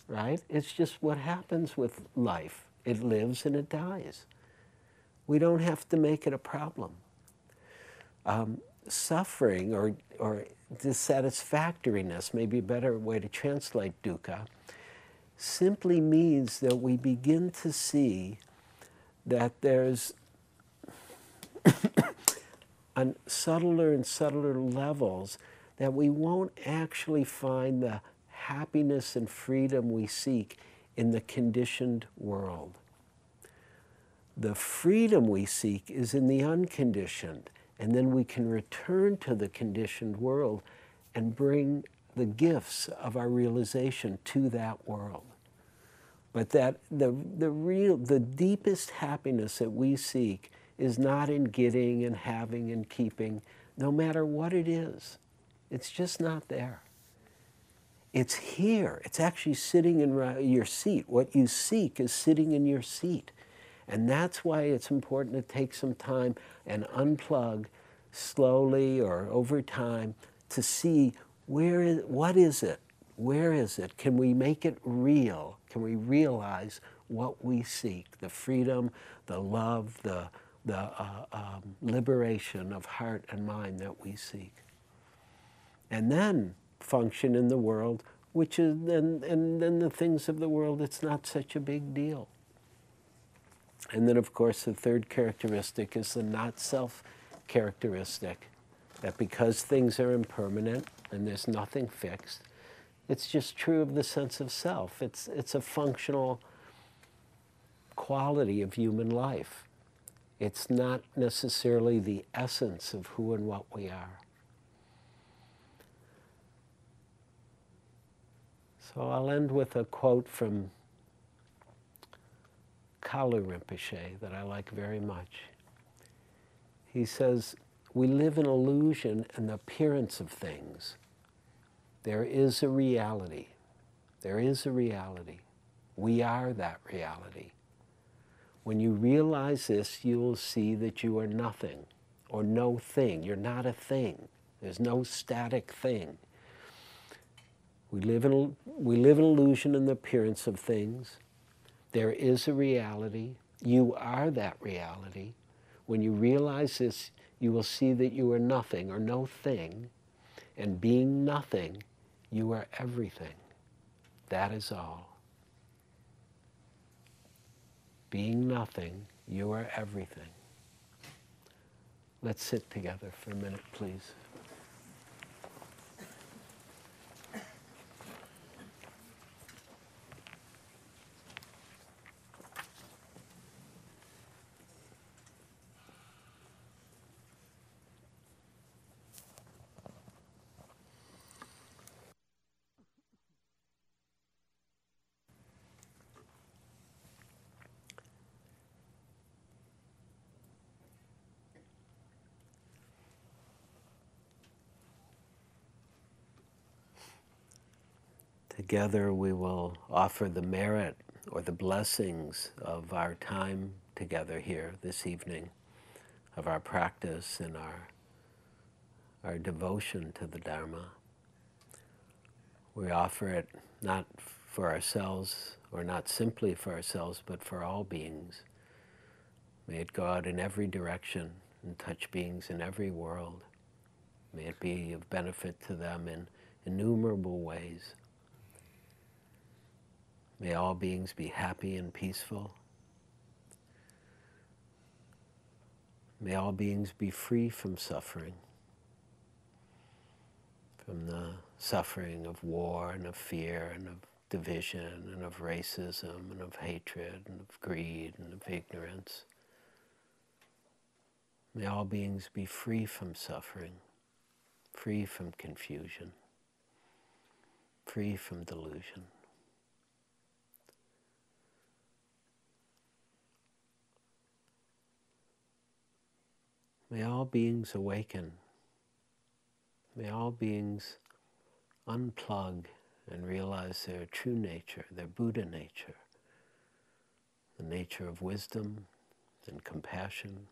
right? It's just what happens with life. It lives and it dies. We don't have to make it a problem. Um, suffering or, or dissatisfactoriness, maybe a better way to translate dukkha, simply means that we begin to see that there's on subtler and subtler levels that we won't actually find the happiness and freedom we seek in the conditioned world. The freedom we seek is in the unconditioned, and then we can return to the conditioned world and bring the gifts of our realization to that world. But that the, the real, the deepest happiness that we seek is not in getting and having and keeping, no matter what it is. It's just not there. It's here. It's actually sitting in your seat. What you seek is sitting in your seat. And that's why it's important to take some time and unplug slowly or over time to see where is, what is it? Where is it? Can we make it real? Can we realize what we seek? The freedom, the love, the the uh, um, liberation of heart and mind that we seek. And then function in the world, which is, and, and then the things of the world, it's not such a big deal. And then, of course, the third characteristic is the not self characteristic that because things are impermanent and there's nothing fixed, It's just true of the sense of self. It's, it's a functional quality of human life. It's not necessarily the essence of who and what we are. So I'll end with a quote from Kalu Rinpoche that I like very much. He says, We live in illusion and the appearance of things. There is a reality. There is a reality. We are that reality. When you realize this, you will see that you are nothing or no thing. You're not a thing. There's no static thing. We live in, we live in illusion and the appearance of things. There is a reality. You are that reality. When you realize this, you will see that you are nothing or no thing. And being nothing, you are everything. That is all. Being nothing, you are everything. Let's sit together for a minute, please. Together we will offer the merit or the blessings of our time together here this evening, of our practice and our, our devotion to the Dharma. We offer it not for ourselves or not simply for ourselves, but for all beings. May it go out in every direction and touch beings in every world. May it be of benefit to them in innumerable ways. May all beings be happy and peaceful. May all beings be free from suffering, from the suffering of war and of fear and of division and of racism and of hatred and of greed and of ignorance. May all beings be free from suffering, free from confusion, free from delusion. May all beings awaken. May all beings unplug and realize their true nature, their Buddha nature, the nature of wisdom and compassion.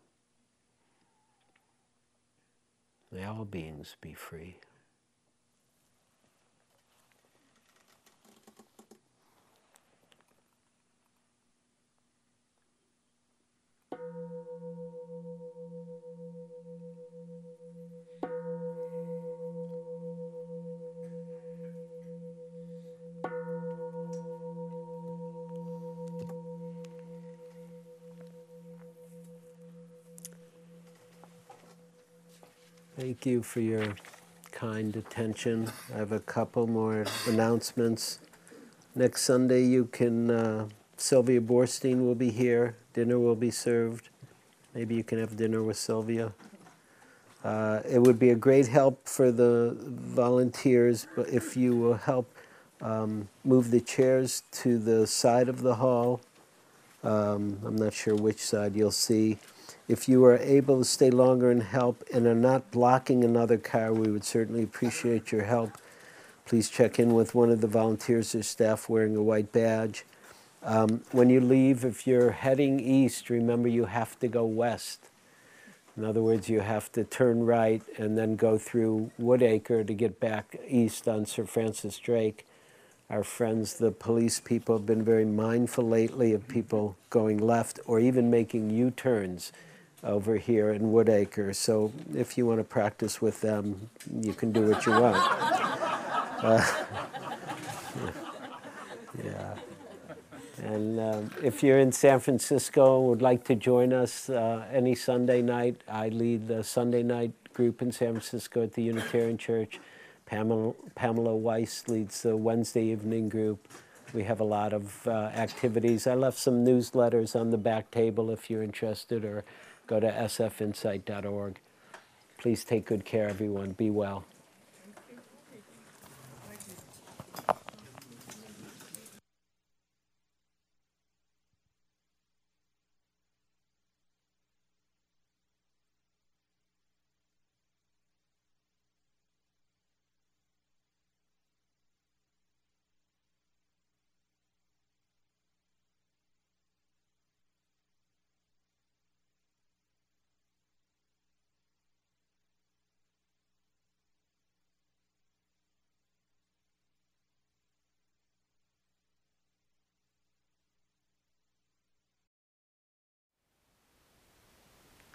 May all beings be free. Thank you for your kind attention. I have a couple more announcements. Next Sunday, you can, uh, Sylvia Boorstein will be here. Dinner will be served. Maybe you can have dinner with Sylvia. Uh, it would be a great help for the volunteers but if you will help um, move the chairs to the side of the hall. Um, I'm not sure which side you'll see. If you are able to stay longer and help and are not blocking another car, we would certainly appreciate your help. Please check in with one of the volunteers or staff wearing a white badge. Um, when you leave, if you're heading east, remember you have to go west. In other words, you have to turn right and then go through Woodacre to get back east on Sir Francis Drake. Our friends, the police people, have been very mindful lately of people going left or even making U turns over here in Woodacre. So if you want to practice with them, you can do what you want. Uh, yeah. And um, if you're in San Francisco and would like to join us uh, any Sunday night, I lead the Sunday night group in San Francisco at the Unitarian Church. Pamela, Pamela Weiss leads the Wednesday evening group. We have a lot of uh, activities. I left some newsletters on the back table if you're interested, or go to sfinsight.org. Please take good care, everyone. Be well.